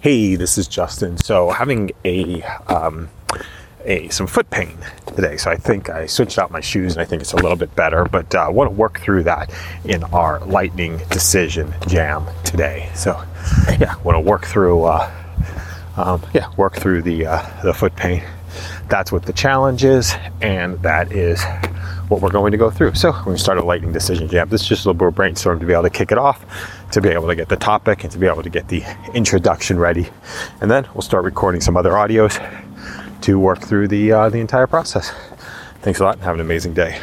Hey, this is Justin. So having a um, a some foot pain today, so I think I switched out my shoes, and I think it's a little bit better. But I uh, want to work through that in our lightning decision jam today. So yeah, want to work through uh, um, yeah work through the uh, the foot pain. That's what the challenge is, and that is what we're going to go through. So we're going to start a lightning decision jam. This is just a little bit of brainstorm to be able to kick it off, to be able to get the topic, and to be able to get the introduction ready. And then we'll start recording some other audios to work through the uh, the entire process. Thanks a lot and have an amazing day.